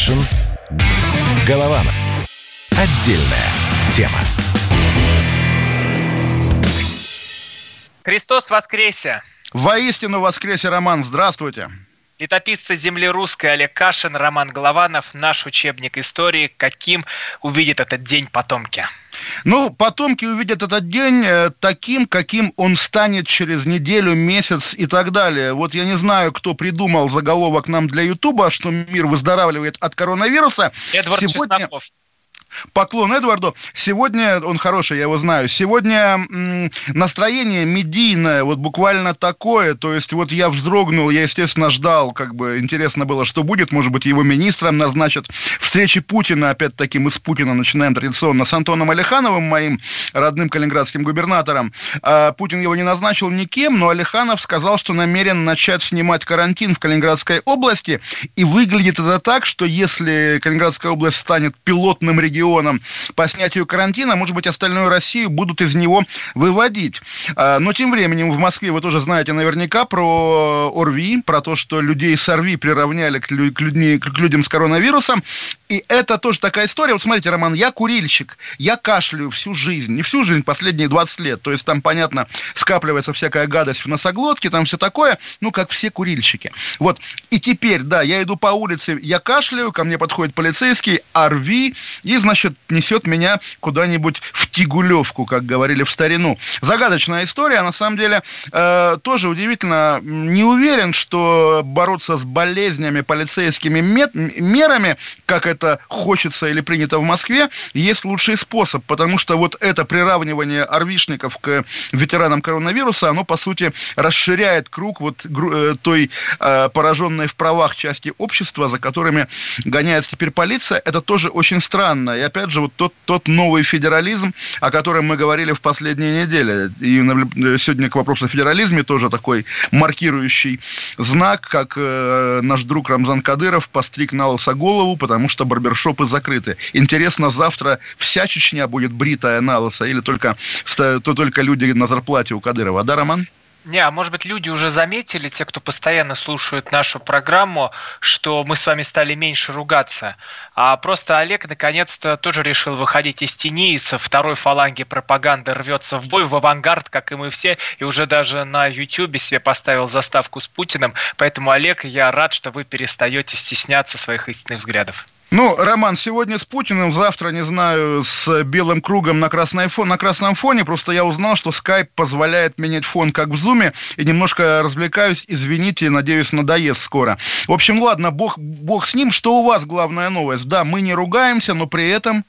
Кашин. Голованов. Отдельная тема. Христос воскресе! Воистину воскресе, Роман, здравствуйте. Летописцы земли русской Олег Кашин, Роман Голованов, наш учебник истории, каким увидит этот день потомки. Ну, потомки увидят этот день э, таким, каким он станет через неделю, месяц и так далее. Вот я не знаю, кто придумал заголовок нам для Ютуба, что мир выздоравливает от коронавируса. Эдвард Сегодня... Чесноков. Поклон Эдварду. Сегодня, он хороший, я его знаю, сегодня м, настроение медийное, вот буквально такое, то есть вот я вздрогнул, я, естественно, ждал, как бы интересно было, что будет, может быть, его министром назначат. Встречи Путина, опять-таки, мы с Путина начинаем традиционно с Антоном Алихановым, моим родным калининградским губернатором. А Путин его не назначил никем, но Алиханов сказал, что намерен начать снимать карантин в Калининградской области, и выглядит это так, что если Калининградская область станет пилотным регионом, регионам по снятию карантина, может быть, остальную Россию будут из него выводить. А, но тем временем в Москве вы тоже знаете наверняка про ОРВИ, про то, что людей с ОРВИ приравняли к, людьми, к людям с коронавирусом. И это тоже такая история. Вот смотрите, Роман, я курильщик, я кашляю всю жизнь, не всю жизнь, последние 20 лет. То есть там, понятно, скапливается всякая гадость в носоглотке, там все такое, ну, как все курильщики. Вот. И теперь, да, я иду по улице, я кашляю, ко мне подходит полицейский, ОРВИ, и, значит, несет меня куда-нибудь в Тигулевку, как говорили в старину. Загадочная история, на самом деле э, тоже удивительно. Не уверен, что бороться с болезнями полицейскими мет- мерами, как это хочется или принято в Москве, есть лучший способ, потому что вот это приравнивание орвишников к ветеранам коронавируса, оно, по сути, расширяет круг вот э, той э, пораженной в правах части общества, за которыми гоняется теперь полиция. Это тоже очень странно. И опять же, вот тот, тот новый федерализм, о котором мы говорили в последние недели. И сегодня к вопросу о федерализме тоже такой маркирующий знак, как э, наш друг Рамзан Кадыров постриг на лысо голову, потому что барбершопы закрыты. Интересно, завтра вся Чечня будет бритая на лысо или только, то только люди на зарплате у Кадырова, да, Роман? Не, а может быть, люди уже заметили, те, кто постоянно слушают нашу программу, что мы с вами стали меньше ругаться. А просто Олег наконец-то тоже решил выходить из тени, из второй фаланги пропаганды рвется в бой, в авангард, как и мы все, и уже даже на YouTube себе поставил заставку с Путиным. Поэтому, Олег, я рад, что вы перестаете стесняться своих истинных взглядов. Ну, Роман, сегодня с Путиным, завтра, не знаю, с белым кругом на, красной фон, на красном фоне. Просто я узнал, что Skype позволяет менять фон, как в Зуме, и немножко развлекаюсь. Извините, надеюсь, надоест скоро. В общем, ладно, бог, бог с ним. Что у вас главная новость? Да, мы не ругаемся, но при этом...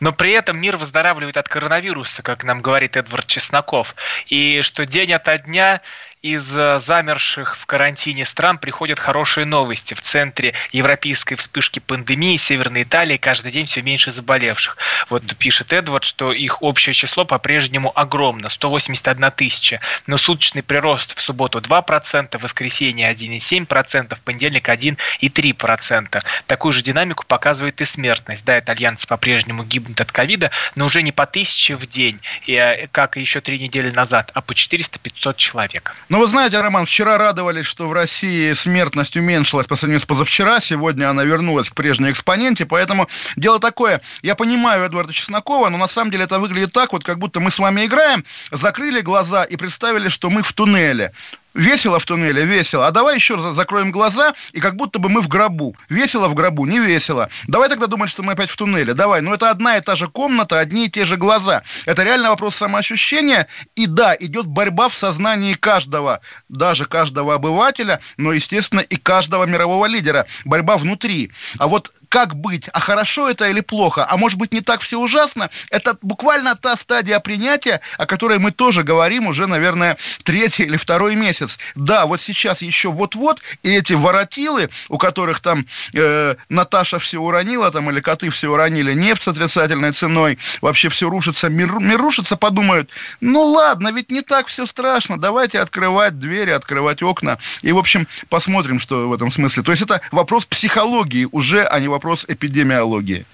Но при этом мир выздоравливает от коронавируса, как нам говорит Эдвард Чесноков. И что день ото дня из э, замерших в карантине стран приходят хорошие новости. В центре европейской вспышки пандемии Северной Италии каждый день все меньше заболевших. Вот пишет Эдвард, что их общее число по-прежнему огромно, 181 тысяча. Но суточный прирост в субботу 2%, в воскресенье 1,7%, в понедельник 1,3%. Такую же динамику показывает и смертность. Да, итальянцы по-прежнему гибнут от ковида, но уже не по тысяче в день, э, как еще три недели назад, а по 400-500 человек. Ну, вы знаете, Роман, вчера радовались, что в России смертность уменьшилась по сравнению с позавчера. Сегодня она вернулась к прежней экспоненте. Поэтому дело такое. Я понимаю Эдварда Чеснокова, но на самом деле это выглядит так, вот как будто мы с вами играем, закрыли глаза и представили, что мы в туннеле. Весело в туннеле, весело. А давай еще раз закроем глаза, и как будто бы мы в гробу. Весело в гробу, не весело. Давай тогда думать, что мы опять в туннеле. Давай. Но это одна и та же комната, одни и те же глаза. Это реально вопрос самоощущения. И да, идет борьба в сознании каждого, даже каждого обывателя, но, естественно, и каждого мирового лидера. Борьба внутри. А вот как быть, а хорошо это или плохо, а может быть не так все ужасно, это буквально та стадия принятия, о которой мы тоже говорим уже, наверное, третий или второй месяц. Да, вот сейчас еще вот-вот, и эти воротилы, у которых там э, Наташа все уронила, там, или коты все уронили, нефть с отрицательной ценой, вообще все рушится, мир, мир рушится, подумают, ну ладно, ведь не так все страшно, давайте открывать двери, открывать окна, и, в общем, посмотрим, что в этом смысле. То есть это вопрос психологии уже, а не вопрос эпидемиологии.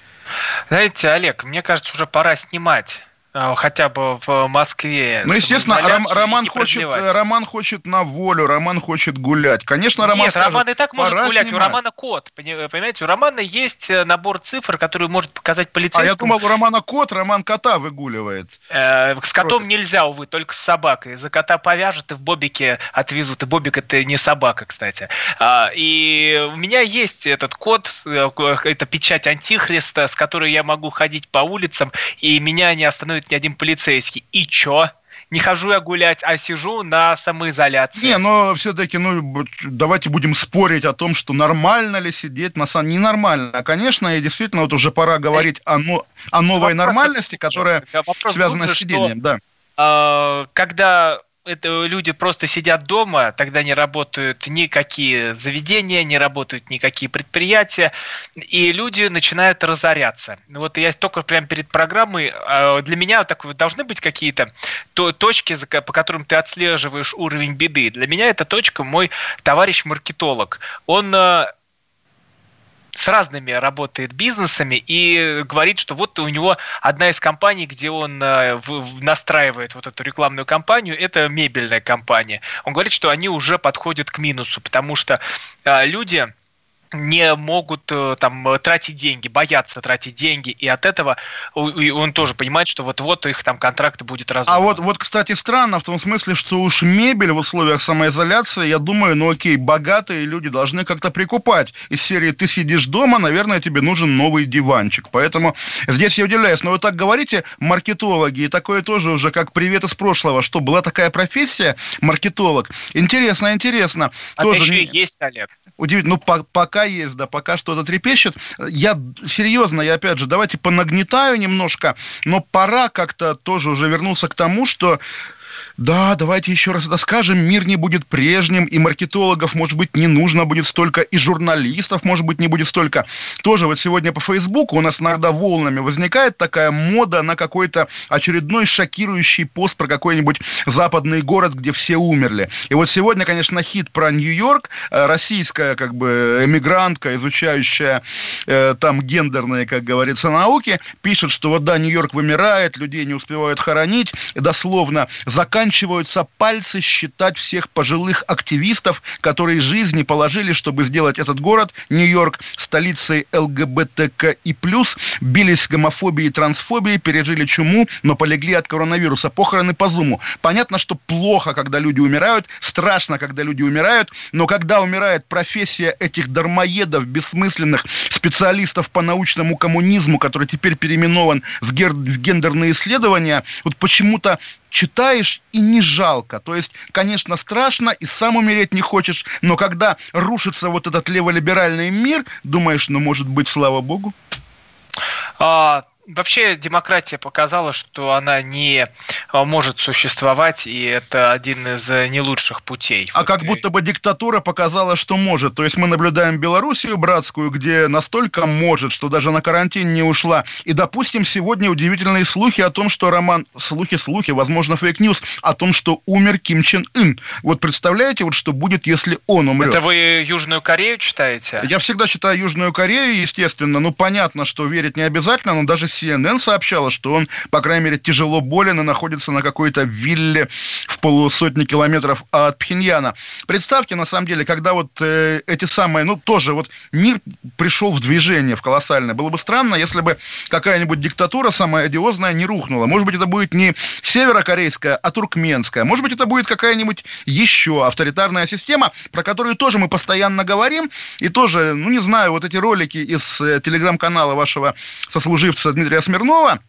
Знаете, Олег, мне кажется, уже пора снимать хотя бы в Москве. Ну, естественно, Ром, Роман, хочет, Роман хочет на волю, Роман хочет гулять. Конечно, Роман Нет, скажет, Роман и так может гулять. снимать. У Романа код, понимаете? У Романа есть э, набор цифр, который может показать полицейскому. А я думал, у Романа кот, Роман кота выгуливает. Э, с котом Против. нельзя, увы, только с собакой. За кота повяжут и в бобике отвезут. И бобик это не собака, кстати. А, и у меня есть этот код, э, это печать антихриста, с которой я могу ходить по улицам, и меня не остановит ни один полицейский полицейский. И чё? не хожу я гулять, а сижу на самоизоляции. Не, но все-таки, ну, давайте будем спорить о том, что нормально ли сидеть на самом Ненормально. Конечно, и действительно, вот уже пора говорить о, но... о новой вопрос нормальности, которая связана с сидением. Что, да. Э, когда это люди просто сидят дома, тогда не работают никакие заведения, не работают никакие предприятия, и люди начинают разоряться. Вот я только прямо перед программой, а, для меня так, должны быть какие-то точки, по которым ты отслеживаешь уровень беды. Для меня эта точка мой товарищ-маркетолог. Он а, с разными работает бизнесами и говорит, что вот у него одна из компаний, где он э, настраивает вот эту рекламную кампанию, это мебельная компания. Он говорит, что они уже подходят к минусу, потому что э, люди не могут э, там тратить деньги, боятся тратить деньги, и от этого он тоже понимает, что вот-вот их там контракты будет разорван. А вот, вот, кстати, странно в том смысле, что уж мебель в условиях самоизоляции, я думаю, ну окей, богатые люди должны как-то прикупать. Из серии «Ты сидишь дома, наверное, тебе нужен новый диванчик». Поэтому здесь я удивляюсь. Но вы так говорите, маркетологи, и такое тоже уже как привет из прошлого, что была такая профессия, маркетолог. Интересно, интересно. А тоже еще не... есть, Олег. Удивительно, ну по пока есть, да, пока что-то трепещет. Я серьезно, я опять же, давайте понагнетаю немножко, но пора как-то тоже уже вернуться к тому, что да, давайте еще раз это скажем, мир не будет прежним, и маркетологов, может быть, не нужно будет столько, и журналистов, может быть, не будет столько. Тоже вот сегодня по Фейсбуку у нас иногда волнами возникает такая мода на какой-то очередной шокирующий пост про какой-нибудь западный город, где все умерли. И вот сегодня, конечно, хит про Нью-Йорк, э, российская как бы эмигрантка, изучающая э, там гендерные, как говорится, науки, пишет, что вот да, Нью-Йорк вымирает, людей не успевают хоронить, дословно заканчивается заканчиваются пальцы считать всех пожилых активистов, которые жизни положили, чтобы сделать этот город, Нью-Йорк, столицей ЛГБТК и плюс, бились гомофобией и трансфобией, пережили чуму, но полегли от коронавируса. Похороны по зуму. Понятно, что плохо, когда люди умирают, страшно, когда люди умирают, но когда умирает профессия этих дармоедов, бессмысленных специалистов по научному коммунизму, который теперь переименован в, гер- в гендерные исследования, вот почему-то читаешь и не жалко. То есть, конечно, страшно и сам умереть не хочешь, но когда рушится вот этот леволиберальный мир, думаешь, ну, может быть, слава богу. А, вообще демократия показала, что она не а, может существовать, и это один из э, не лучших путей. А вот как будто бы диктатура показала, что может. То есть мы наблюдаем Белоруссию братскую, где настолько может, что даже на карантин не ушла. И, допустим, сегодня удивительные слухи о том, что Роман... Слухи-слухи, возможно, fake news, о том, что умер Ким Чен Ын. Вот представляете, вот что будет, если он умрет? Это вы Южную Корею читаете? Я всегда читаю Южную Корею, естественно. Ну, понятно, что верить не обязательно, но даже CNN сообщала, что он, по крайней мере, тяжело болен и находится на какой-то вилле в полусотни километров от Пхеньяна. Представьте, на самом деле, когда вот э, эти самые, ну, тоже вот мир пришел в движение, в колоссальное. Было бы странно, если бы какая-нибудь диктатура самая одиозная не рухнула. Может быть, это будет не северокорейская, а туркменская. Может быть, это будет какая-нибудь еще авторитарная система, про которую тоже мы постоянно говорим. И тоже, ну, не знаю, вот эти ролики из э, телеграм-канала вашего сослуживца Дмитрия Смирнова,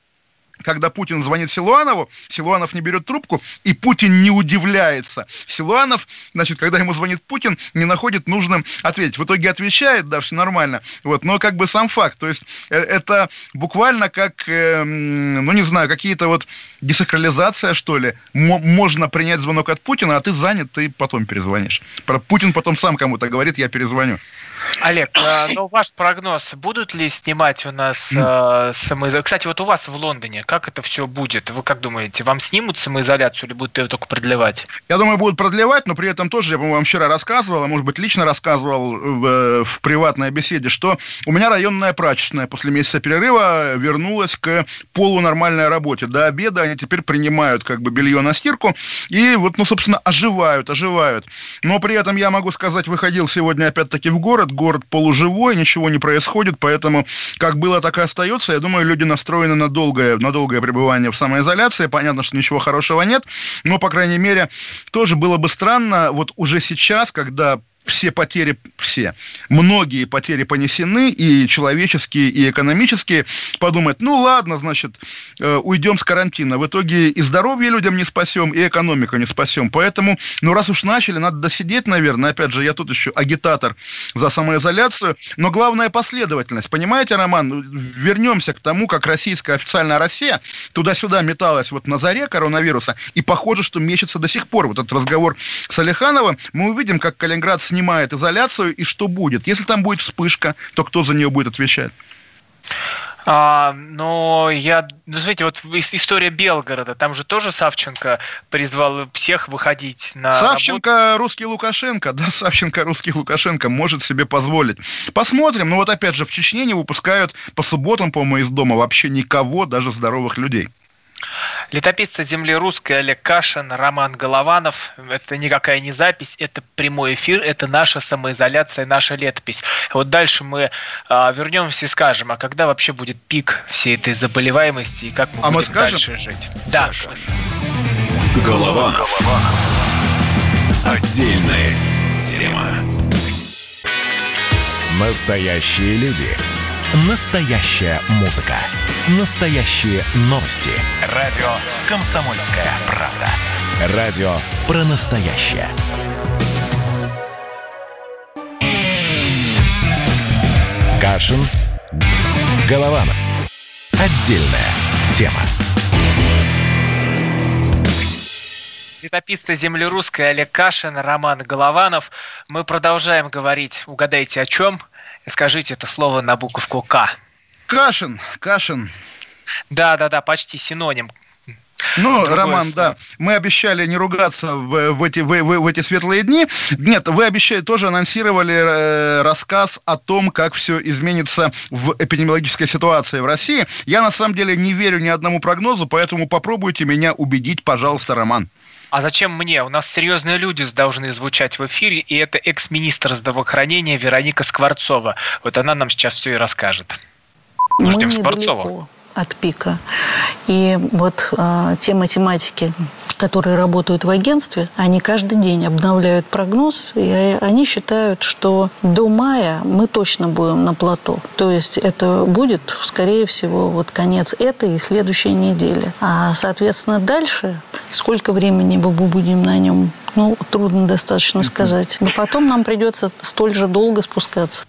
когда Путин звонит Силуанову, Силуанов не берет трубку, и Путин не удивляется. Силуанов, значит, когда ему звонит Путин, не находит нужным ответить. В итоге отвечает, да, все нормально. Вот, но как бы сам факт. То есть э, это буквально как, э, ну не знаю, какие-то вот десакрализация, что ли. М- можно принять звонок от Путина, а ты занят, ты потом перезвонишь. Путин потом сам кому-то говорит, я перезвоню. Олег, а, ну ваш прогноз, будут ли снимать у нас э, самоизоляцию? Кстати, вот у вас в Лондоне, как это все будет? Вы как думаете, вам снимут самоизоляцию или будут ее только продлевать? Я думаю, будут продлевать, но при этом тоже, я, по-моему, вам вчера рассказывал, а может быть, лично рассказывал в, в приватной беседе, что у меня районная прачечная после месяца перерыва вернулась к полунормальной работе. До обеда они теперь принимают как бы белье на стирку и вот, ну, собственно, оживают, оживают. Но при этом я могу сказать, выходил сегодня опять-таки в город, город полуживой, ничего не происходит, поэтому как было, так и остается. Я думаю, люди настроены на долгое, на долгое пребывание в самоизоляции. Понятно, что ничего хорошего нет, но, по крайней мере, тоже было бы странно вот уже сейчас, когда все потери, все, многие потери понесены, и человеческие, и экономические, подумать, ну ладно, значит, э, уйдем с карантина. В итоге и здоровье людям не спасем, и экономику не спасем. Поэтому, ну раз уж начали, надо досидеть, наверное. Опять же, я тут еще агитатор за самоизоляцию. Но главная последовательность. Понимаете, Роман, вернемся к тому, как российская официальная Россия туда-сюда металась вот на заре коронавируса, и похоже, что мечется до сих пор. Вот этот разговор с Алихановым, мы увидим, как Калининград снимает изоляцию, и что будет? Если там будет вспышка, то кто за нее будет отвечать? А, но я, ну, смотрите, вот история Белгорода, там же тоже Савченко призвал всех выходить на Савченко работу. русский Лукашенко, да, Савченко русский Лукашенко может себе позволить. Посмотрим, ну вот опять же, в Чечне не выпускают по субботам, по-моему, из дома вообще никого, даже здоровых людей. Летописцы земли русской Олег Кашин, Роман Голованов. Это никакая не запись, это прямой эфир, это наша самоизоляция, наша летопись. Вот дальше мы а, вернемся и скажем, а когда вообще будет пик всей этой заболеваемости и как мы а будем мы дальше жить. Да. Голованов. Отдельная тема. Настоящие люди. Настоящая музыка. Настоящие новости. Радио «Комсомольская правда». Радио про настоящее. Кашин. Голованов. Отдельная тема. Летописцы земли русской Олег Кашин, Роман Голованов. Мы продолжаем говорить, угадайте о чем? Скажите это слово на буковку К. Кашин, Кашин. Да, да, да, почти синоним. Ну, Другое Роман, слово. да, мы обещали не ругаться в, в, эти, в, в, в эти светлые дни. Нет, вы обещали, тоже анонсировали э, рассказ о том, как все изменится в эпидемиологической ситуации в России. Я на самом деле не верю ни одному прогнозу, поэтому попробуйте меня убедить, пожалуйста, Роман. А зачем мне? У нас серьезные люди должны звучать в эфире, и это экс-министр здравоохранения Вероника Скворцова. Вот она нам сейчас все и расскажет. Мы ждем Скворцова. От пика. И вот э, те математики, которые работают в агентстве, они каждый день обновляют прогноз, и они считают, что до мая мы точно будем на плато. То есть это будет, скорее всего, вот конец этой и следующей недели. А, соответственно, дальше, сколько времени мы будем на нем, ну, трудно достаточно сказать. Но потом нам придется столь же долго спускаться.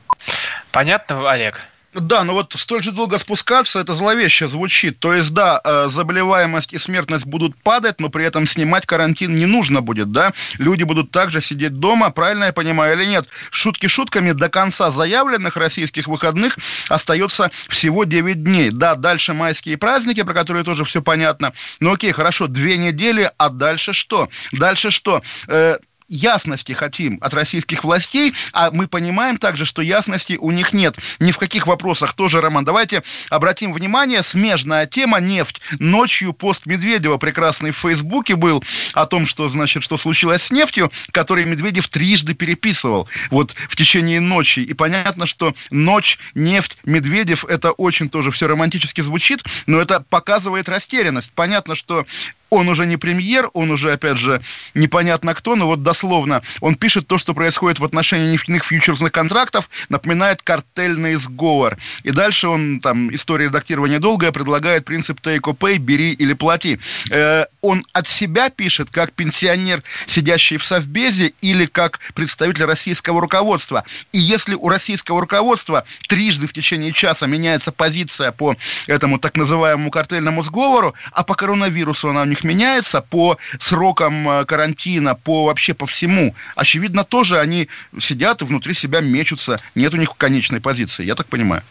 Понятно, Олег? Да, но вот столь же долго спускаться, это зловеще звучит. То есть, да, э, заболеваемость и смертность будут падать, но при этом снимать карантин не нужно будет, да? Люди будут также сидеть дома, правильно я понимаю или нет? Шутки шутками, до конца заявленных российских выходных остается всего 9 дней. Да, дальше майские праздники, про которые тоже все понятно. Ну окей, хорошо, две недели, а дальше что? Дальше что? Э, ясности хотим от российских властей, а мы понимаем также, что ясности у них нет. Ни в каких вопросах тоже, Роман. Давайте обратим внимание, смежная тема нефть. Ночью пост Медведева прекрасный в Фейсбуке был о том, что, значит, что случилось с нефтью, который Медведев трижды переписывал вот в течение ночи. И понятно, что ночь, нефть, Медведев, это очень тоже все романтически звучит, но это показывает растерянность. Понятно, что он уже не премьер, он уже, опять же, непонятно кто, но вот дословно он пишет то, что происходит в отношении нефтяных фьючерсных контрактов, напоминает картельный сговор. И дальше он, там, история редактирования долгая, предлагает принцип take or pay, бери или плати. Э, он от себя пишет, как пенсионер, сидящий в Совбезе, или как представитель российского руководства. И если у российского руководства трижды в течение часа меняется позиция по этому так называемому картельному сговору, а по коронавирусу она у них них меняется по срокам э, карантина, по вообще по всему. Очевидно, тоже они сидят и внутри себя мечутся. Нет у них конечной позиции, я так понимаю.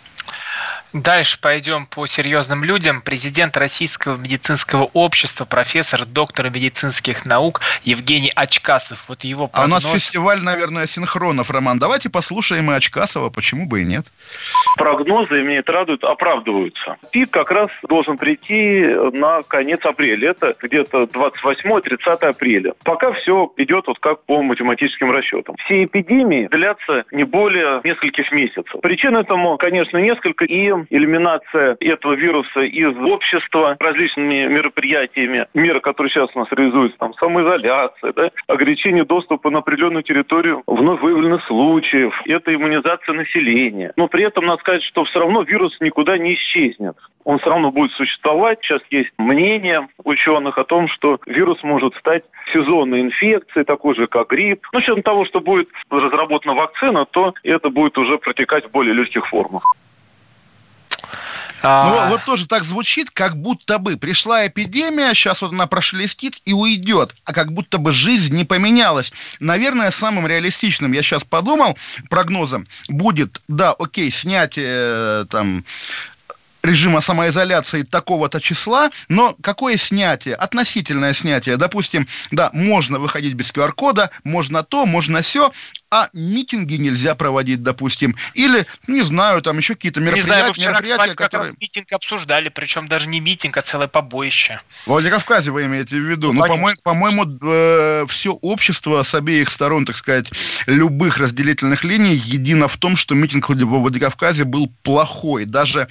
Дальше пойдем по серьезным людям. Президент Российского медицинского общества, профессор, доктор медицинских наук Евгений Очкасов. Вот его прогноз... А у нас фестиваль, наверное, синхронов, Роман. Давайте послушаем и Очкасова, почему бы и нет. Прогнозы, меня это радует, оправдываются. Пик как раз должен прийти на конец апреля. Это где-то 28-30 апреля. Пока все идет вот как по математическим расчетам. Все эпидемии длятся не более нескольких месяцев. Причин этому, конечно, несколько. И элиминация этого вируса из общества различными мероприятиями, меры, которые сейчас у нас реализуются, там, самоизоляция, да, ограничение доступа на определенную территорию вновь выявленных случаев, это иммунизация населения. Но при этом надо сказать, что все равно вирус никуда не исчезнет. Он все равно будет существовать. Сейчас есть мнение ученых о том, что вирус может стать сезонной инфекцией, такой же, как грипп. Но с учетом того, что будет разработана вакцина, то это будет уже протекать в более легких формах. А... Ну, вот тоже так звучит, как будто бы пришла эпидемия, сейчас вот она прошелестит и уйдет, а как будто бы жизнь не поменялась. Наверное, самым реалистичным, я сейчас подумал, прогнозом будет, да, окей, снятие э, там режима самоизоляции такого-то числа, но какое снятие? Относительное снятие. Допустим, да, можно выходить без QR-кода, можно то, можно все, а митинги нельзя проводить, допустим. Или, не знаю, там еще какие-то мероприятия, не знаю, вы вчера, мероприятия кстати, которые... как раз митинг обсуждали, причем даже не митинг, а целое побоище. В Владикавказе вы имеете в виду. Ну, ну по-моему, э, все общество с обеих сторон, так сказать, любых разделительных линий едино в том, что митинг в Владикавказе был плохой. Даже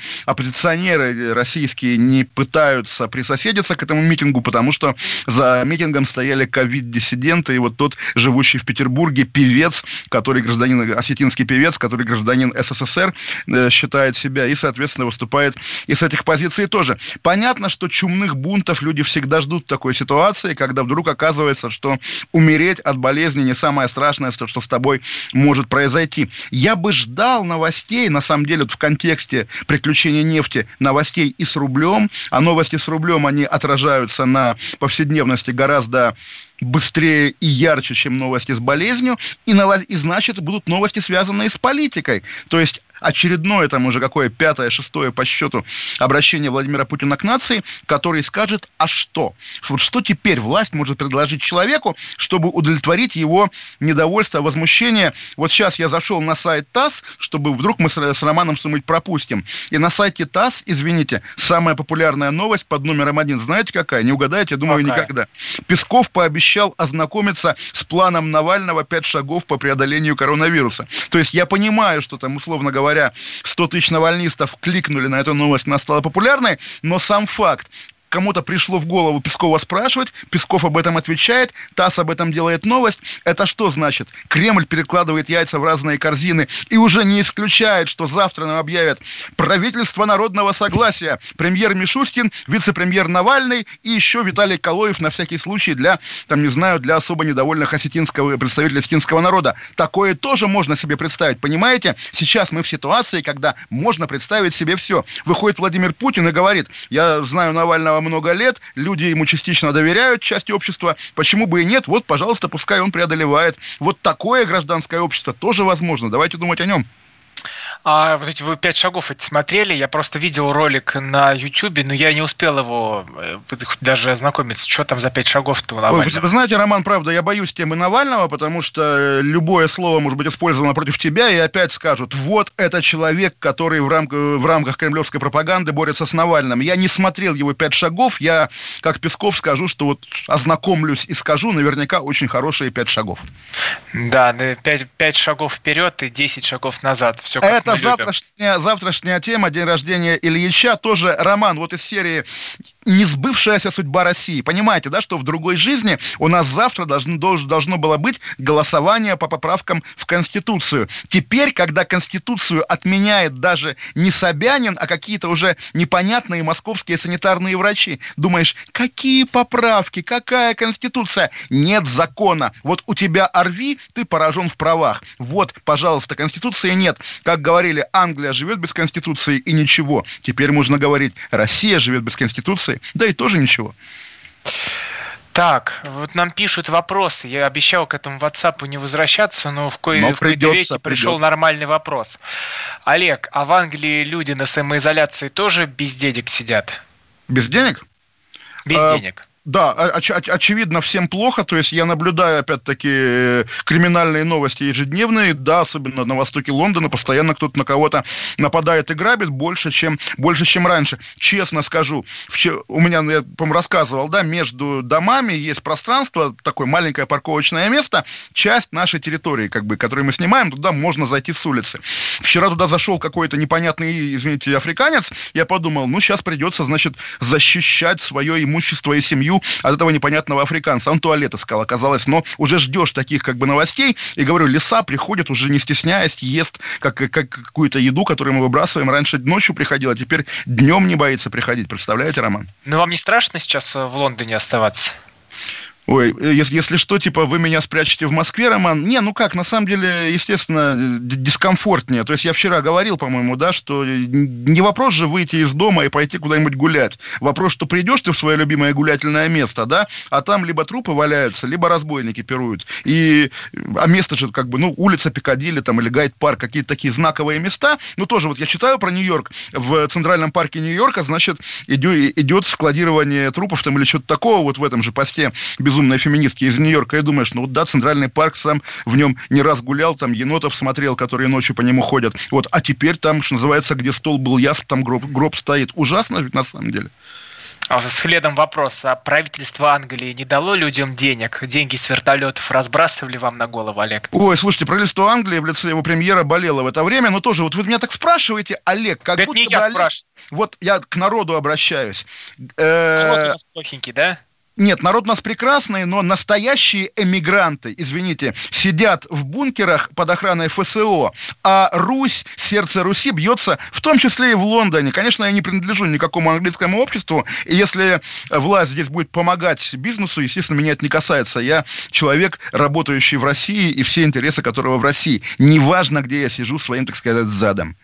оппозиционеры российские не пытаются присоседиться к этому митингу, потому что за митингом стояли ковид-диссиденты, и вот тот, живущий в Петербурге, певец, который гражданин, осетинский певец, который гражданин СССР э, считает себя и, соответственно, выступает и с этих позиций тоже. Понятно, что чумных бунтов люди всегда ждут такой ситуации, когда вдруг оказывается, что умереть от болезни не самое страшное, что, с тобой может произойти. Я бы ждал новостей, на самом деле, в контексте приключения нефти, новостей и с рублем, а новости с рублем, они отражаются на повседневности гораздо быстрее и ярче, чем новости с болезнью, и, и значит будут новости, связанные с политикой. То есть очередное, там уже какое пятое, шестое по счету обращение Владимира Путина к нации, который скажет, а что? Вот что теперь власть может предложить человеку, чтобы удовлетворить его недовольство, возмущение? Вот сейчас я зашел на сайт ТАСС, чтобы вдруг мы с, с Романом Сумыть пропустим. И на сайте ТАСС, извините, самая популярная новость под номером один, знаете какая? Не угадаете? Думаю, какая? никогда. Песков пообещал ознакомиться с планом Навального «Пять шагов по преодолению коронавируса». То есть я понимаю, что там, условно говоря, говоря, 100 тысяч навальнистов кликнули на эту новость, она стала популярной, но сам факт, кому-то пришло в голову Пескова спрашивать, Песков об этом отвечает, ТАСС об этом делает новость. Это что значит? Кремль перекладывает яйца в разные корзины и уже не исключает, что завтра нам объявят правительство народного согласия, премьер Мишустин, вице-премьер Навальный и еще Виталий Калоев на всякий случай для, там, не знаю, для особо недовольных осетинского, представителей осетинского народа. Такое тоже можно себе представить, понимаете? Сейчас мы в ситуации, когда можно представить себе все. Выходит Владимир Путин и говорит, я знаю Навального много лет, люди ему частично доверяют, части общества, почему бы и нет, вот, пожалуйста, пускай он преодолевает. Вот такое гражданское общество тоже возможно, давайте думать о нем. А вот эти вы пять шагов эти смотрели, я просто видел ролик на Ютубе, но я не успел его э, даже ознакомиться, что там за пять шагов-то у Навального. Вы, знаете, Роман, правда, я боюсь темы Навального, потому что э, любое слово может быть использовано против тебя, и опять скажут, вот это человек, который в, рам- в рамках кремлевской пропаганды борется с Навальным. Я не смотрел его пять шагов, я, как Песков, скажу, что вот ознакомлюсь и скажу, наверняка очень хорошие пять шагов. Да, пять, пять шагов вперед и десять шагов назад. Все как завтрашняя, завтрашняя тема, день рождения Ильича, тоже роман вот из серии несбывшаяся судьба России. Понимаете, да, что в другой жизни у нас завтра должно, должно было быть голосование по поправкам в Конституцию. Теперь, когда Конституцию отменяет даже не Собянин, а какие-то уже непонятные московские санитарные врачи, думаешь, какие поправки, какая Конституция? Нет закона. Вот у тебя орви, ты поражен в правах. Вот, пожалуйста, Конституции нет. Как говорили, Англия живет без Конституции и ничего. Теперь можно говорить, Россия живет без Конституции, да и тоже ничего. Так, вот нам пишут вопросы. Я обещал к этому WhatsApp не возвращаться, но в но придется, пришел придется. нормальный вопрос. Олег, а в Англии люди на самоизоляции тоже без денег сидят? Без денег? Без а, денег. Да, оч- оч- очевидно, всем плохо. То есть я наблюдаю, опять-таки, криминальные новости ежедневные. Да, особенно на востоке Лондона. Постоянно кто-то на кого-то нападает и грабит больше, чем, больше, чем раньше. Честно скажу, вчера, у меня, я, по-моему, рассказывал, да, между домами есть пространство, такое маленькое парковочное место, часть нашей территории, как бы, которую мы снимаем, туда можно зайти с улицы. Вчера туда зашел какой-то непонятный, извините, африканец. Я подумал, ну, сейчас придется, значит, защищать свое имущество и семью семью от этого непонятного африканца. Он туалет искал, оказалось. Но уже ждешь таких как бы новостей. И говорю, леса приходят уже не стесняясь, ест как, как какую-то еду, которую мы выбрасываем. Раньше ночью приходил, а теперь днем не боится приходить. Представляете, Роман? Ну, вам не страшно сейчас в Лондоне оставаться? Ой, э, если, если что, типа, вы меня спрячете в Москве, Роман? Не, ну как, на самом деле, естественно, дискомфортнее. То есть я вчера говорил, по-моему, да, что не вопрос же выйти из дома и пойти куда-нибудь гулять. Вопрос, что придешь ты в свое любимое гулятельное место, да, а там либо трупы валяются, либо разбойники пируют. И, а место же как бы, ну, улица Пикадилли там или Гайд-парк, какие-то такие знаковые места. Ну, тоже вот я читаю про Нью-Йорк. В Центральном парке Нью-Йорка, значит, идет, идет складирование трупов там или что-то такого вот в этом же посте безумно безумные феминистки из Нью-Йорка, и думаешь, ну да, Центральный парк сам в нем не раз гулял, там енотов смотрел, которые ночью по нему ходят. Вот, а теперь там, что называется, где стол был ясп, там гроб, гроб стоит. Ужасно ведь на самом деле. А следом вопрос. А правительство Англии не дало людям денег? Деньги с вертолетов разбрасывали вам на голову, Олег? Ой, слушайте, правительство Англии в лице его премьера болело в это время, но тоже, вот вы меня так спрашиваете, Олег, как да будто это не я Олег... спрашиваю. Вот я к народу обращаюсь. Народ у нас плохенький, да? Нет, народ у нас прекрасный, но настоящие эмигранты, извините, сидят в бункерах под охраной ФСО, а Русь, сердце Руси бьется в том числе и в Лондоне. Конечно, я не принадлежу никакому английскому обществу, и если власть здесь будет помогать бизнесу, естественно, меня это не касается. Я человек, работающий в России, и все интересы которого в России. Неважно, где я сижу своим, так сказать, задом.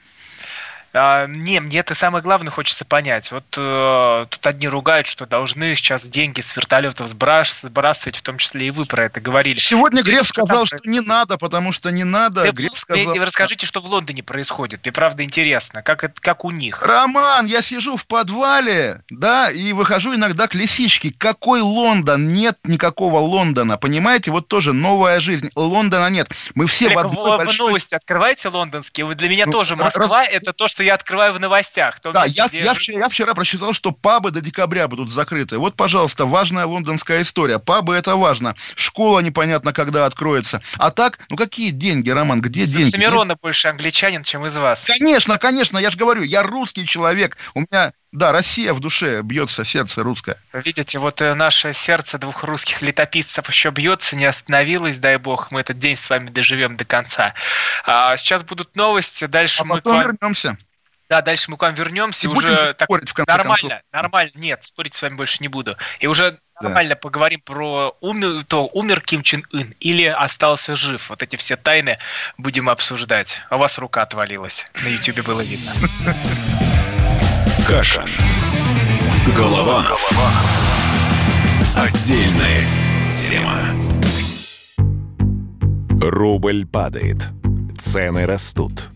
А, не, мне это самое главное хочется понять. Вот э, тут одни ругают, что должны сейчас деньги с вертолетов сбрасывать, в том числе и вы про это говорили. Сегодня Греф сказал, что не надо, потому что не надо. Да, Греф сказал... Расскажите, что в Лондоне происходит. Мне правда интересно, как, это, как у них. Роман, я сижу в подвале, да, и выхожу иногда к лисичке. Какой Лондон? Нет никакого Лондона, понимаете? Вот тоже новая жизнь. Лондона нет. Мы все Олег, в одной вы, большой... новости открываете лондонские? Вы для меня ну, тоже Москва раз... это то, что я открываю в новостях. Да, я, я, вчера, я вчера прочитал, что пабы до декабря будут закрыты. Вот, пожалуйста, важная лондонская история. Пабы это важно. Школа непонятно когда откроется. А так, ну какие деньги, Роман, где из деньги? Самирона ну, больше англичанин, чем из вас. Конечно, конечно, я же говорю, я русский человек. У меня да, Россия в душе бьется, сердце русское. Видите, вот э, наше сердце двух русских летописцев еще бьется, не остановилось, дай бог, мы этот день с вами доживем до конца. А, сейчас будут новости, дальше а мы... Потом вернемся. Да, дальше мы к вам вернемся. И уже так спорить, в конце нормально, концов. нормально. Нет, спорить с вами больше не буду. И уже да. нормально поговорим про умер, то умер Ким Чен Ын или остался жив. Вот эти все тайны будем обсуждать. А у вас рука отвалилась. На Ютубе было видно. Каша. Голова. Отдельная тема. Рубль падает. Цены растут.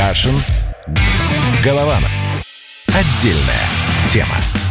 Кашин. Голованов. Отдельная тема.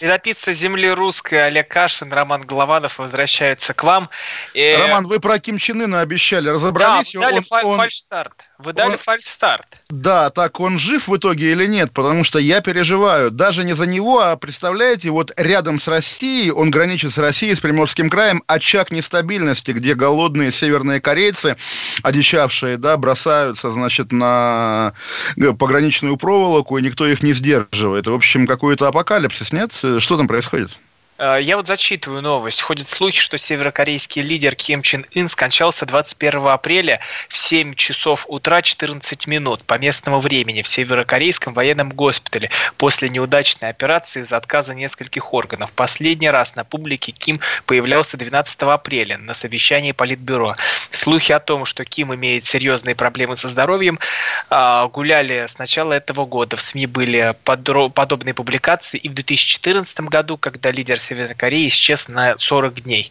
И напиться земли русской Олег Кашин, Роман Голованов возвращаются к вам. И... Роман, вы про Ким Чен Ына обещали, разобрались? Да, дали он, фаль- он... фальш-старт. Вы дали он... фальш-старт. Да, так он жив в итоге или нет? Потому что я переживаю. Даже не за него, а представляете, вот рядом с Россией, он граничит с Россией, с Приморским краем, очаг нестабильности, где голодные северные корейцы, одичавшие, да, бросаются, значит, на э, пограничную проволоку, и никто их не сдерживает. В общем, какой-то апокалипсис, нет? Что там происходит? Э, я вот зачитываю новость. Ходят слухи, что северокорейский лидер Ким Чен Ын скончался 21 апреля в 7 часов утра 14 минут по местному времени в северокорейском военном госпитале после неудачной операции из-за отказа нескольких органов. Последний раз на публике Ким появлялся 12 апреля на совещании Политбюро. Слухи о том, что Ким имеет серьезные проблемы со здоровьем, а, гуляли с начала этого года. В СМИ были подобные публикации и в 2014 году, когда лидер Северной Кореи исчез на 40 дней.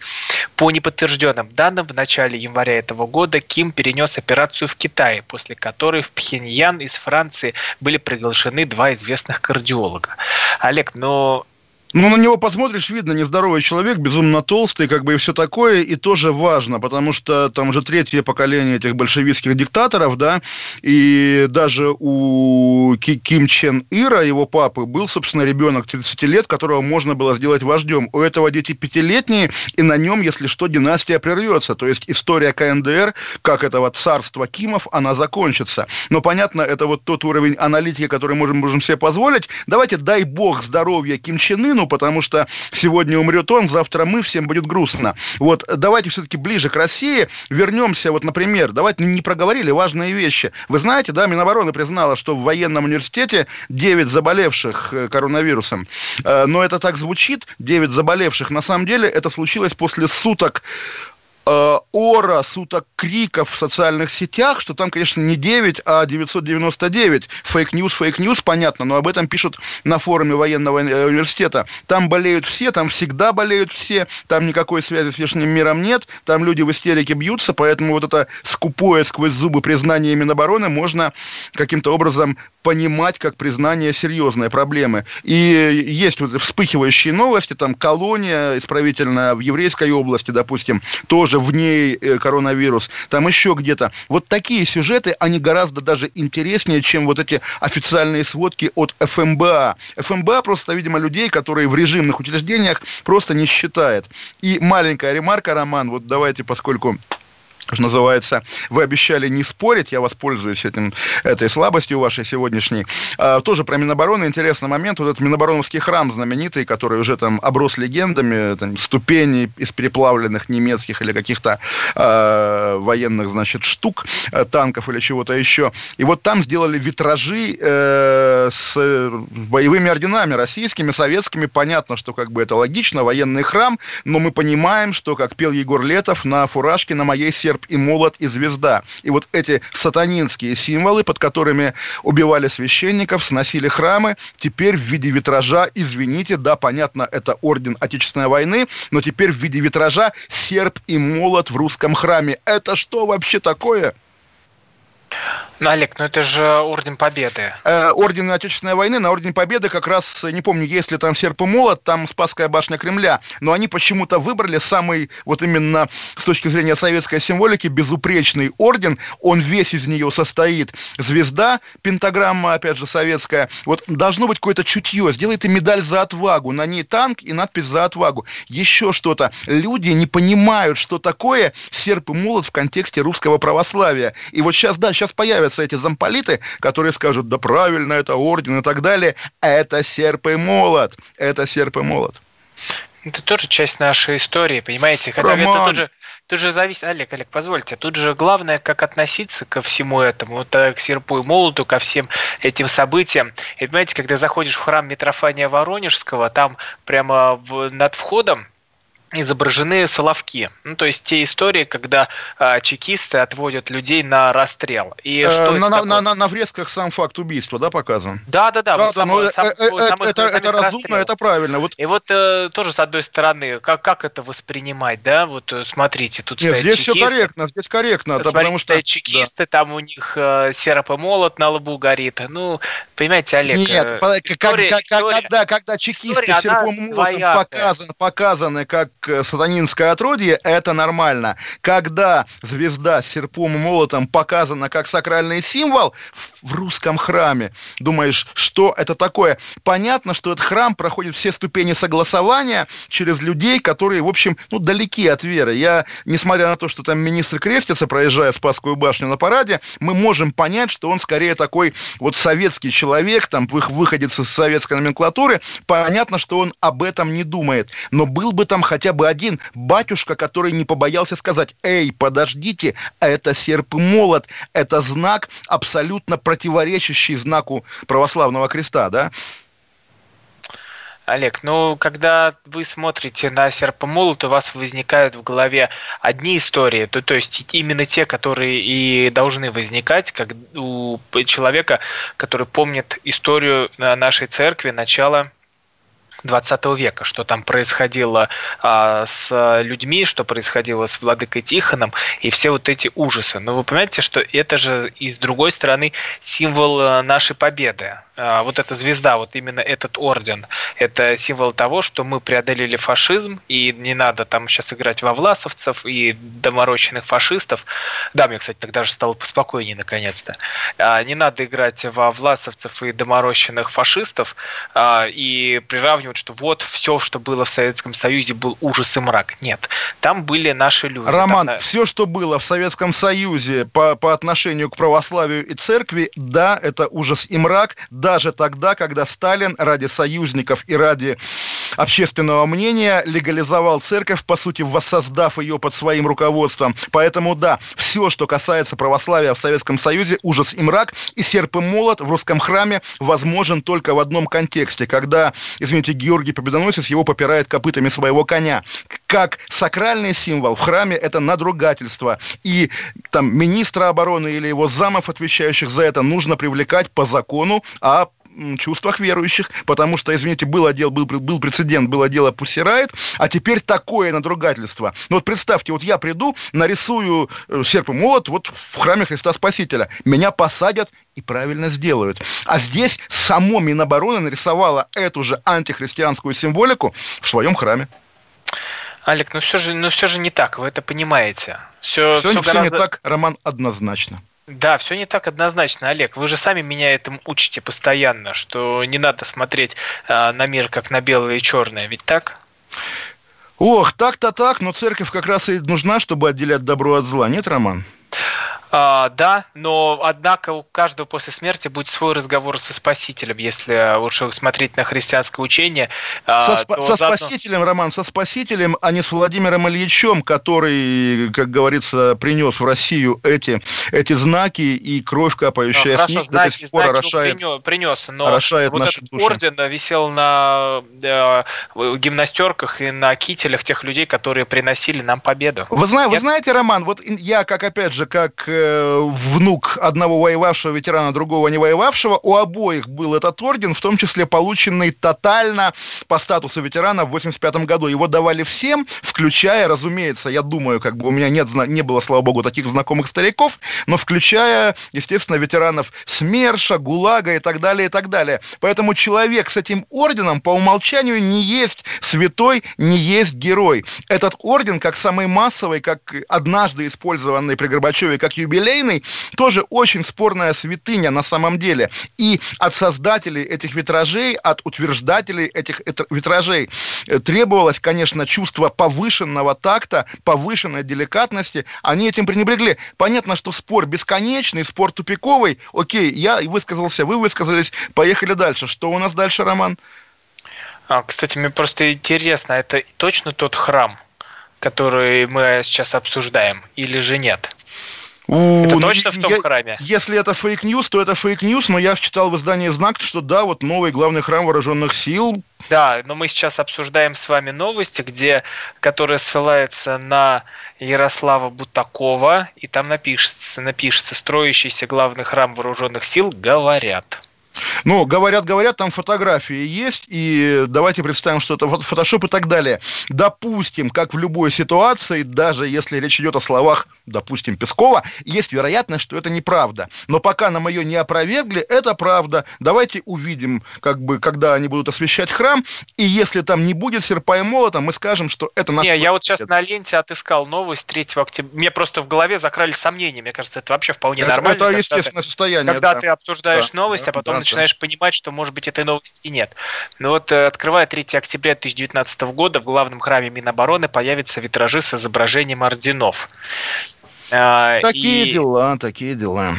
По неподтвержденным данным, в начале января этого года Ким перенес операцию в Китае, после которой в Пхеньян из Франции были приглашены два известных кардиолога. Олег, но ну, на него посмотришь, видно, нездоровый человек, безумно толстый, как бы и все такое, и тоже важно, потому что там уже третье поколение этих большевистских диктаторов, да, и даже у Ким Чен Ира, его папы, был, собственно, ребенок 30 лет, которого можно было сделать вождем. У этого дети пятилетние, и на нем, если что, династия прервется. То есть история КНДР, как этого царства Кимов, она закончится. Но понятно, это вот тот уровень аналитики, который можем, можем себе позволить. Давайте, дай бог здоровья Ким Чен Ыну, потому что сегодня умрет он, завтра мы, всем будет грустно. Вот давайте все-таки ближе к России вернемся, вот, например, давайте не проговорили важные вещи. Вы знаете, да, Минобороны признала, что в военном университете 9 заболевших э, коронавирусом. Э, но это так звучит, 9 заболевших. На самом деле это случилось после суток э, ора, суток криков в социальных сетях, что там, конечно, не 9, а 999. Fake news, fake news, понятно, но об этом пишут на форуме военного э, университета. Там болеют все, там всегда болеют все, там никакой связи с внешним миром нет, там люди в истерике бьются, поэтому вот это скупое сквозь зубы признание Минобороны можно каким-то образом понимать как признание серьезной проблемы. И есть вот вспыхивающие новости, там колония исправительная в еврейской области, допустим, тоже в ней э, коронавирус, там еще где-то. Вот такие сюжеты, они гораздо даже интереснее, чем вот эти официальные сводки от ФМБА. ФМБА просто, видимо, людей, которые в режимных учреждениях просто не считает. И маленькая ремарка, Роман, вот давайте, поскольку что называется, вы обещали не спорить, я воспользуюсь этим, этой слабостью вашей сегодняшней. А, тоже про Минобороны интересный момент. Вот этот Минобороновский храм знаменитый, который уже там оброс легендами, там, ступени из переплавленных немецких или каких-то э, военных, значит, штук, э, танков или чего-то еще. И вот там сделали витражи э, с боевыми орденами российскими, советскими. Понятно, что как бы это логично, военный храм, но мы понимаем, что, как пел Егор Летов, на фуражке на моей сердце серп и молот и звезда. И вот эти сатанинские символы, под которыми убивали священников, сносили храмы, теперь в виде витража, извините, да, понятно, это орден Отечественной войны, но теперь в виде витража серп и молот в русском храме. Это что вообще такое? Ну, Олег, ну это же Орден Победы. Э, Орден Отечественной войны, на Ордене Победы как раз, не помню, есть ли там серп и молот, там Спасская башня Кремля, но они почему-то выбрали самый, вот именно с точки зрения советской символики, безупречный орден, он весь из нее состоит. Звезда, пентаграмма, опять же, советская, вот должно быть какое-то чутье, сделайте медаль за отвагу, на ней танк и надпись за отвагу. Еще что-то. Люди не понимают, что такое серп и молот в контексте русского православия. И вот сейчас, да, сейчас появятся эти замполиты, которые скажут, да правильно, это орден и так далее. Это серп и молот. Это серп и молот. Это тоже часть нашей истории, понимаете? Хотя Роман. это тоже, тут же зависит, Олег, Олег, позвольте, тут же главное, как относиться ко всему этому, вот, э, к серпу и молоту, ко всем этим событиям. И понимаете, когда заходишь в храм Митрофания Воронежского, там прямо в, над входом изображены соловки. Ну, то есть те истории, когда э, чекисты отводят людей на расстрел. И э, что на, на, на, на, на врезках сам факт убийства, да, показан? Да, да, да. да, вот ну, сам, э, э, сам это, это разумно, это правильно. Вот. И вот э, тоже с одной стороны, как, как это воспринимать, да? Вот э, смотрите, тут Нет, здесь чекисты. все корректно, здесь корректно. Вот, да, смотрите, потому что чекисты, да. там у них э, серп и молот на лбу горит. Ну, понимаете, Олег. Нет, э, история, как, история, когда, когда чекисты серпом молотом показаны, показаны как Э, сатанинское отродье, это нормально. Когда звезда с серпом и молотом показана как сакральный символ в русском храме, думаешь, что это такое? Понятно, что этот храм проходит все ступени согласования через людей, которые, в общем, ну, далеки от веры. Я, несмотря на то, что там министр крестится, проезжая Спасскую башню на параде, мы можем понять, что он скорее такой вот советский человек, там, выходец из советской номенклатуры. Понятно, что он об этом не думает. Но был бы там хотя бы один батюшка, который не побоялся сказать, эй, подождите, это серп и молот, это знак, абсолютно противоречащий знаку православного креста, да? Олег, ну, когда вы смотрите на серпомолот, у вас возникают в голове одни истории, то, то есть именно те, которые и должны возникать, как у человека, который помнит историю нашей церкви начала 20 века, что там происходило а, с людьми, что происходило с владыкой Тихоном, и все вот эти ужасы. Но вы понимаете, что это же и с другой стороны символ э, нашей победы. А, вот эта звезда, вот именно этот орден, это символ того, что мы преодолели фашизм, и не надо там сейчас играть во власовцев и доморощенных фашистов. Да, мне, кстати, тогда же стало поспокойнее наконец-то. А, не надо играть во власовцев и доморощенных фашистов а, и приравнивать, что вот все, что было в Советском Союзе, был ужас и мрак. Нет, там были наши люди. Роман, там... все, что было в Советском Союзе по, по отношению к православию и церкви, да, это ужас и мрак, да, даже тогда, когда Сталин ради союзников и ради общественного мнения легализовал церковь, по сути, воссоздав ее под своим руководством. Поэтому, да, все, что касается православия в Советском Союзе, ужас и мрак, и серп и молот в русском храме возможен только в одном контексте, когда, извините, Георгий Победоносец его попирает копытами своего коня. Как сакральный символ в храме это надругательство. И там министра обороны или его замов, отвечающих за это, нужно привлекать по закону о чувствах верующих, потому что, извините, был дело, был, был прецедент, было дело Пусирает, а теперь такое надругательство. Ну вот представьте, вот я приду, нарисую э, серп и молот вот в храме Христа Спасителя. Меня посадят и правильно сделают. А здесь само Минобороны нарисовало эту же антихристианскую символику в своем храме. Олег, ну все же, ну все же не так, вы это понимаете. Все, все, все, все гораздо... не так, Роман, однозначно. Да, все не так однозначно, Олег. Вы же сами меня этому учите постоянно, что не надо смотреть э, на мир как на белое и черное, ведь так? Ох, так-то так, но церковь как раз и нужна, чтобы отделять добро от зла, нет, Роман? А, да, но однако у каждого после смерти будет свой разговор со Спасителем, если уж смотреть на христианское учение. А, со, спа- со заодно... Спасителем, Роман, со Спасителем, а не с Владимиром Ильичем, который, как говорится, принес в Россию эти, эти знаки и кровь, капающая ну, с них, знаки, до сих пор орошает, принес, но орошает вот этот души. орден висел на э, гимнастерках и на кителях тех людей, которые приносили нам победу. Вы, знаете, вы знаете, Роман, вот я, как опять же, как э, Э, внук одного воевавшего ветерана, другого не воевавшего. У обоих был этот орден, в том числе полученный тотально по статусу ветерана в 85 году. Его давали всем, включая, разумеется, я думаю, как бы у меня нет, не было, слава богу, таких знакомых стариков, но включая, естественно, ветеранов СМЕРШа, ГУЛАГа и так далее, и так далее. Поэтому человек с этим орденом по умолчанию не есть святой, не есть герой. Этот орден, как самый массовый, как однажды использованный при Горбачеве, как юбилейный, тоже очень спорная святыня на самом деле. И от создателей этих витражей, от утверждателей этих витражей э, требовалось, конечно, чувство повышенного такта, повышенной деликатности. Они этим пренебрегли. Понятно, что спор бесконечный, спор тупиковый. Окей, я высказался, вы высказались, поехали дальше. Что у нас дальше, Роман? А, кстати, мне просто интересно, это точно тот храм, который мы сейчас обсуждаем, или же нет? Это точно в том я, храме? Если это fake news, то это fake news, но я читал в издании «Знак», что да, вот новый главный храм вооруженных сил. Да, но мы сейчас обсуждаем с вами новости, где, которые ссылаются на Ярослава Бутакова, и там напишется, напишется «Строящийся главный храм вооруженных сил говорят». Ну, говорят, говорят, там фотографии есть, и давайте представим, что это фотошоп и так далее. Допустим, как в любой ситуации, даже если речь идет о словах, допустим, Пескова, есть вероятность, что это неправда. Но пока нам ее не опровергли, это правда. Давайте увидим, как бы, когда они будут освещать храм, и если там не будет серпа и молота, мы скажем, что это наш... Не, я вот сейчас на ленте отыскал новость 3 октября. Мне просто в голове закрались сомнения. Мне кажется, это вообще вполне это, нормально. Это естественное ты, состояние. Когда да. ты обсуждаешь да, новость, а потом да, начинаешь да. понимать, что, может быть, этой новости нет. Но вот, э, открывая 3 октября 2019 года, в главном храме Минобороны появятся витражи с изображением орденов. А, такие и... дела, такие дела.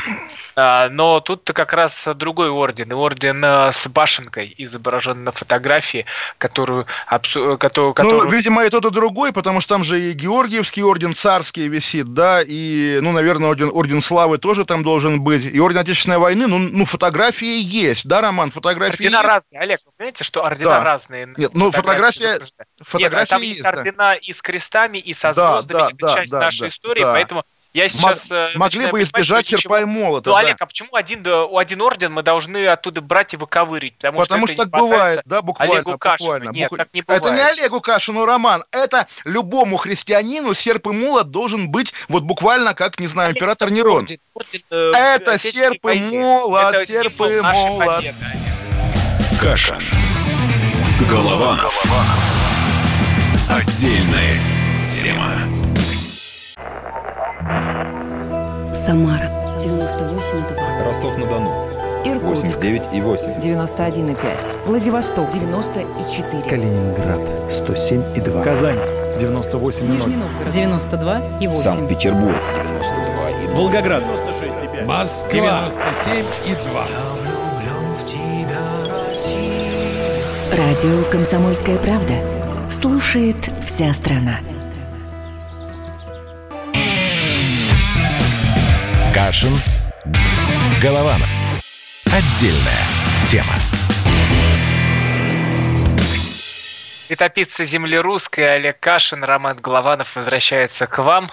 А, но тут как раз другой орден, орден э, с башенкой, изображен на фотографии, которую... которую, которую... Ну, видимо, и тот, и другой, потому что там же и Георгиевский орден царский висит, да, и, ну, наверное, орден, орден славы тоже там должен быть, и орден Отечественной войны, ну, ну фотографии есть, да, Роман, фотографии Ордена есть. разные, Олег, вы понимаете, что ордена да. разные? Нет, ну, фотография... фотография Нет, там есть, есть ордена да. и с крестами, и со звездами, да, да, это да, часть да, нашей да, истории, да. поэтому я сейчас Мог, могли бы избежать серпа и молота. Ну, да. Олег, а почему один, у один орден мы должны оттуда брать и выковырить? Потому, Потому что, что так бывает, да, буквально. Олегу Кашину. Буквально. Нет, так не бывает. Это не Олегу Кашину, Роман. Это любому христианину серп и молот должен быть вот буквально как, не знаю, Олег, император Нерон. Орден, орден, э, это серп и молот, это серп и молот. Каша. Голованов. Отдельная тема. Самара 98,2. Ростов-на-Дону. Иркутск. 89 и 8. 91,5. Владивосток. 94. Калининград. 107 и 2. Казань. 98 Нижний Новгород. 92 и 8. Санкт-Петербург. 92 и 2. Волгоград. 96 и 5. Москва. 97 и 2. Радио «Комсомольская правда». Слушает вся страна. Кашин. Голованов. Отдельная тема. Летописцы земли русской Олег Кашин, Роман Голованов возвращается к вам.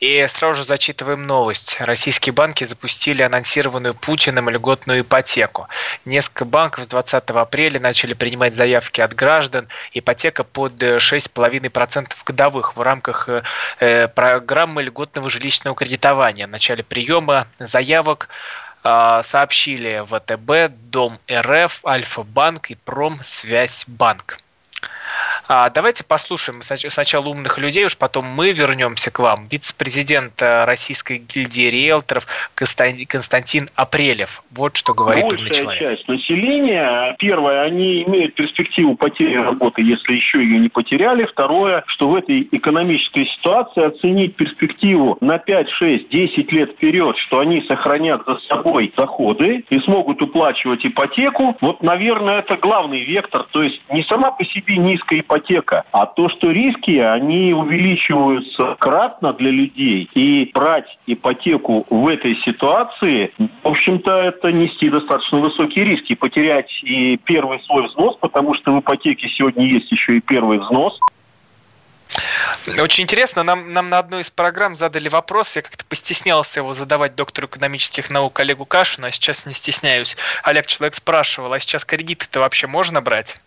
И сразу же зачитываем новость. Российские банки запустили анонсированную Путиным льготную ипотеку. Несколько банков с 20 апреля начали принимать заявки от граждан. Ипотека под 6,5% годовых в рамках э, программы льготного жилищного кредитования. В начале приема заявок э, сообщили ВТБ, Дом РФ, Альфа-банк и Промсвязьбанк. А, давайте послушаем сначала умных людей, уж потом мы вернемся к вам. Вице-президент э, Российской гильдии риэлторов Константин Апрелев. Вот что говорит Большая умный человек. часть населения, первое, они имеют перспективу потери работы, если еще ее не потеряли. Второе, что в этой экономической ситуации оценить перспективу на 5, 6, 10 лет вперед, что они сохранят за собой доходы и смогут уплачивать ипотеку, вот, наверное, это главный вектор. То есть не сама по себе низкая ипотека, ипотека. А то, что риски, они увеличиваются кратно для людей. И брать ипотеку в этой ситуации, в общем-то, это нести достаточно высокие риски. Потерять и первый свой взнос, потому что в ипотеке сегодня есть еще и первый взнос. Очень интересно, нам, нам на одной из программ задали вопрос, я как-то постеснялся его задавать доктору экономических наук Олегу Кашину, а сейчас не стесняюсь. Олег, человек спрашивал, а сейчас кредиты-то вообще можно брать?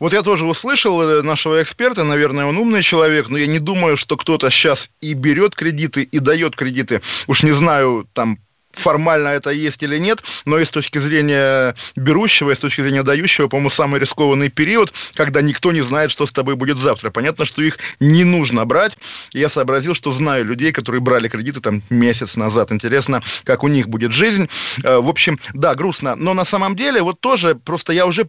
Вот я тоже услышал э, нашего эксперта, наверное, он умный человек, но я не думаю, что кто-то сейчас и берет кредиты, и дает кредиты. Уж не знаю, там, формально это есть или нет, но и с точки зрения берущего, и с точки зрения дающего, по-моему, самый рискованный период, когда никто не знает, что с тобой будет завтра. Понятно, что их не нужно брать. Я сообразил, что знаю людей, которые брали кредиты там месяц назад. Интересно, как у них будет жизнь. Э, в общем, да, грустно. Но на самом деле, вот тоже, просто я уже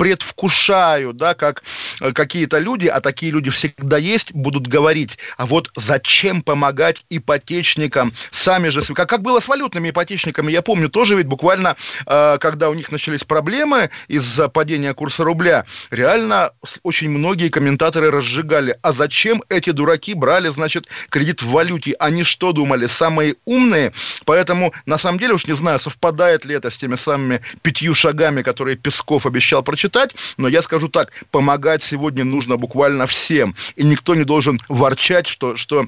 предвкушаю, да, как э, какие-то люди, а такие люди всегда есть, будут говорить, а вот зачем помогать ипотечникам, сами же, как, как было с валютными ипотечниками, я помню, тоже ведь буквально, э, когда у них начались проблемы из-за падения курса рубля, реально очень многие комментаторы разжигали, а зачем эти дураки брали, значит, кредит в валюте, они что думали, самые умные, поэтому, на самом деле, уж не знаю, совпадает ли это с теми самыми пятью шагами, которые Песков обещал прочитать, но я скажу так, помогать сегодня нужно буквально всем, и никто не должен ворчать, что, что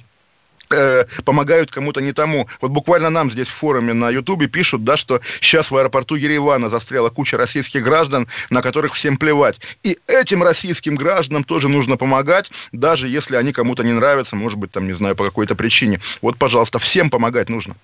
э, помогают кому-то не тому. Вот буквально нам здесь в форуме на Ютубе пишут, да, что сейчас в аэропорту Еревана застряла куча российских граждан, на которых всем плевать. И этим российским гражданам тоже нужно помогать, даже если они кому-то не нравятся, может быть, там, не знаю, по какой-то причине. Вот, пожалуйста, всем помогать нужно.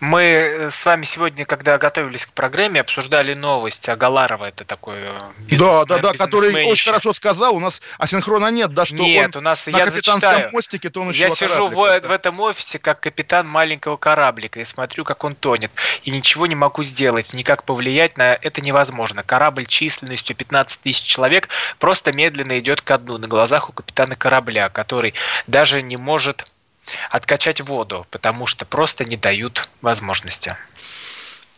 Мы э, с вами сегодня, когда готовились к программе, обсуждали новость Агаларова. Это такой э, Да, да, да, который очень хорошо сказал. У нас асинхрона нет, да, что нет, он у нас, на я капитанском зачитаю. мостике, то он еще Я сижу в, в этом офисе как капитан маленького кораблика и смотрю, как он тонет. И ничего не могу сделать, никак повлиять на это невозможно. Корабль численностью 15 тысяч человек просто медленно идет ко дну на глазах у капитана корабля, который даже не может откачать воду, потому что просто не дают возможности.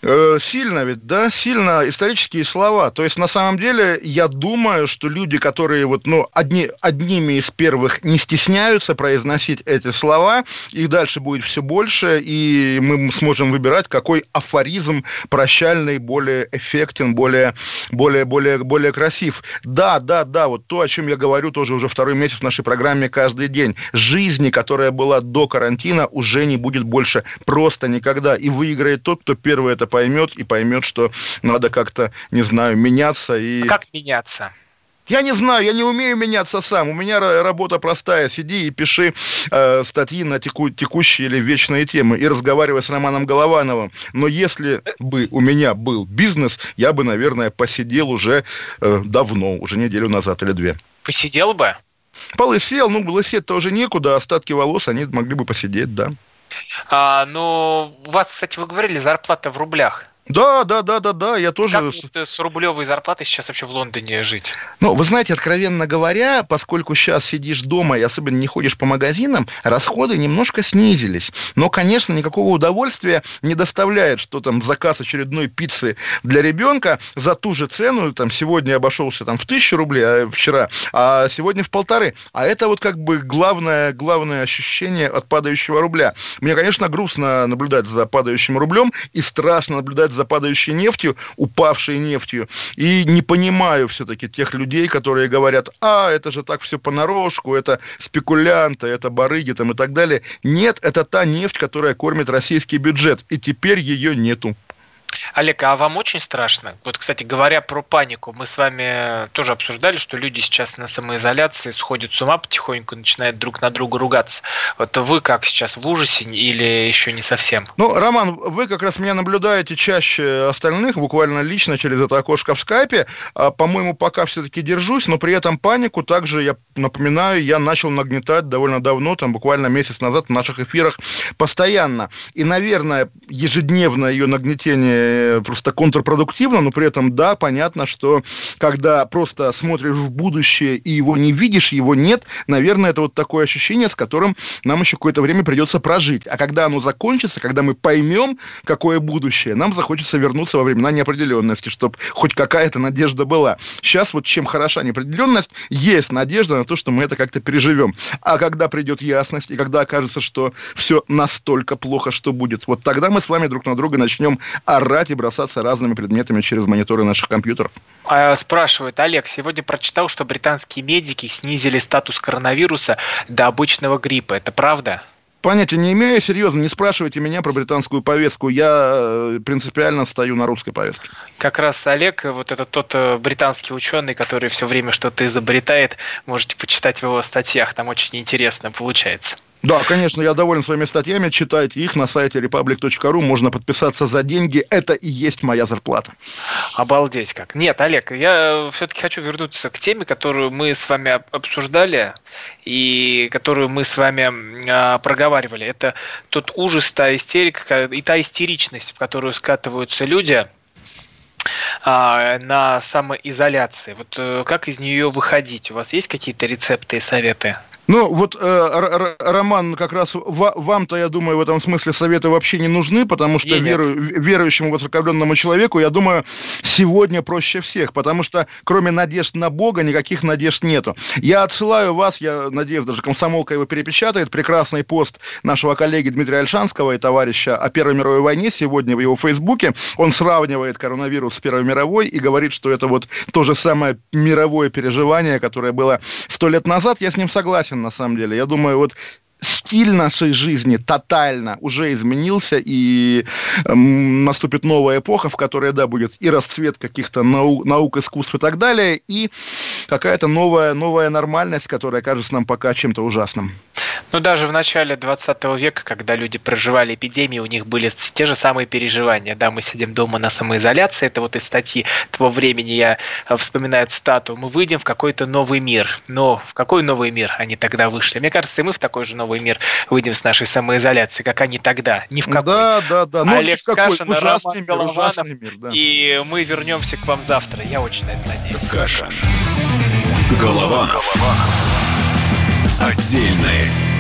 Э, сильно ведь, да, сильно исторические слова. То есть, на самом деле, я думаю, что люди, которые вот, ну, одни, одними из первых не стесняются произносить эти слова, их дальше будет все больше, и мы сможем выбирать, какой афоризм прощальный более эффектен, более, более, более, более красив. Да, да, да, вот то, о чем я говорю тоже уже второй месяц в нашей программе каждый день. Жизни, которая была до карантина, уже не будет больше просто никогда. И выиграет тот, кто первый это поймет и поймет, что надо как-то, не знаю, меняться. И... А как меняться? Я не знаю, я не умею меняться сам. У меня работа простая. Сиди и пиши э, статьи на теку, текущие или вечные темы и разговаривай с Романом Головановым. Но если бы у меня был бизнес, я бы, наверное, посидел уже э, давно, уже неделю назад или две. Посидел бы? Полысел, ну, лысеть-то уже некуда, остатки волос, они могли бы посидеть, да. А, ну, у вас, кстати, вы говорили, зарплата в рублях. Да, да, да, да, да, я тоже... Как вот с рублевой зарплатой сейчас вообще в Лондоне жить? Ну, вы знаете, откровенно говоря, поскольку сейчас сидишь дома и особенно не ходишь по магазинам, расходы немножко снизились. Но, конечно, никакого удовольствия не доставляет, что там заказ очередной пиццы для ребенка за ту же цену, там, сегодня обошелся там в тысячу рублей, а вчера, а сегодня в полторы. А это вот как бы главное, главное ощущение от падающего рубля. Мне, конечно, грустно наблюдать за падающим рублем и страшно наблюдать за за падающей нефтью, упавшей нефтью, и не понимаю все-таки тех людей, которые говорят, а, это же так все понарошку, это спекулянты, это барыги там и так далее. Нет, это та нефть, которая кормит российский бюджет, и теперь ее нету. Олег, а вам очень страшно? Вот, кстати, говоря про панику, мы с вами тоже обсуждали, что люди сейчас на самоизоляции сходят с ума потихоньку, начинают друг на друга ругаться. Вот вы как сейчас, в ужасе или еще не совсем? Ну, Роман, вы как раз меня наблюдаете чаще остальных, буквально лично через это окошко в скайпе. А, по-моему, пока все-таки держусь, но при этом панику также, я напоминаю, я начал нагнетать довольно давно, там буквально месяц назад в наших эфирах постоянно. И, наверное, ежедневное ее нагнетение Э, просто контрпродуктивно, но при этом, да, понятно, что когда просто смотришь в будущее и его не видишь, его нет, наверное, это вот такое ощущение, с которым нам еще какое-то время придется прожить. А когда оно закончится, когда мы поймем, какое будущее, нам захочется вернуться во времена неопределенности, чтобы хоть какая-то надежда была. Сейчас вот чем хороша неопределенность, есть надежда на то, что мы это как-то переживем. А когда придет ясность, и когда окажется, что все настолько плохо, что будет, вот тогда мы с вами друг на друга начнем орать орать и бросаться разными предметами через мониторы наших компьютеров. А, спрашивают, Олег, сегодня прочитал, что британские медики снизили статус коронавируса до обычного гриппа. Это правда? Понятия не имею, серьезно, не спрашивайте меня про британскую повестку. Я э, принципиально стою на русской повестке. Как раз Олег, вот это тот э, британский ученый, который все время что-то изобретает, можете почитать в его статьях, там очень интересно получается. Да, конечно, я доволен своими статьями. Читайте их на сайте republic.ru. Можно подписаться за деньги. Это и есть моя зарплата. Обалдеть как. Нет, Олег, я все-таки хочу вернуться к теме, которую мы с вами обсуждали и которую мы с вами а, проговаривали. Это тот ужас, та истерика и та истеричность, в которую скатываются люди – а, на самоизоляции. Вот э, как из нее выходить? У вас есть какие-то рецепты и советы? Ну, вот, э, Роман, как раз вам-то, я думаю, в этом смысле советы вообще не нужны, потому что веру, верующему воцерковленному человеку, я думаю, сегодня проще всех, потому что кроме надежд на Бога никаких надежд нету. Я отсылаю вас, я надеюсь, даже комсомолка его перепечатает, прекрасный пост нашего коллеги Дмитрия Альшанского и товарища о Первой мировой войне сегодня в его Фейсбуке. Он сравнивает коронавирус с Первой мировой и говорит, что это вот то же самое мировое переживание, которое было сто лет назад. Я с ним согласен на самом деле. Я думаю, вот стиль нашей жизни тотально уже изменился, и э, наступит новая эпоха, в которой, да, будет и расцвет каких-то нау- наук, искусств и так далее, и какая-то новая, новая нормальность, которая кажется нам пока чем-то ужасным. Ну, даже в начале 20 века, когда люди проживали эпидемии, у них были те же самые переживания. Да, мы сидим дома на самоизоляции, это вот из статьи того времени я э, вспоминаю цитату, мы выйдем в какой-то новый мир. Но в какой новый мир они тогда вышли? Мне кажется, и мы в такой же новый мир выйдем с нашей самоизоляции, как они тогда. Ни в какой. Да, да, да. Ну, Олег Кашин, Роман мир, Голованов. Мир, да. И мы вернемся к вам завтра. Я очень на это надеюсь. Кашин. Голованов. Отдельная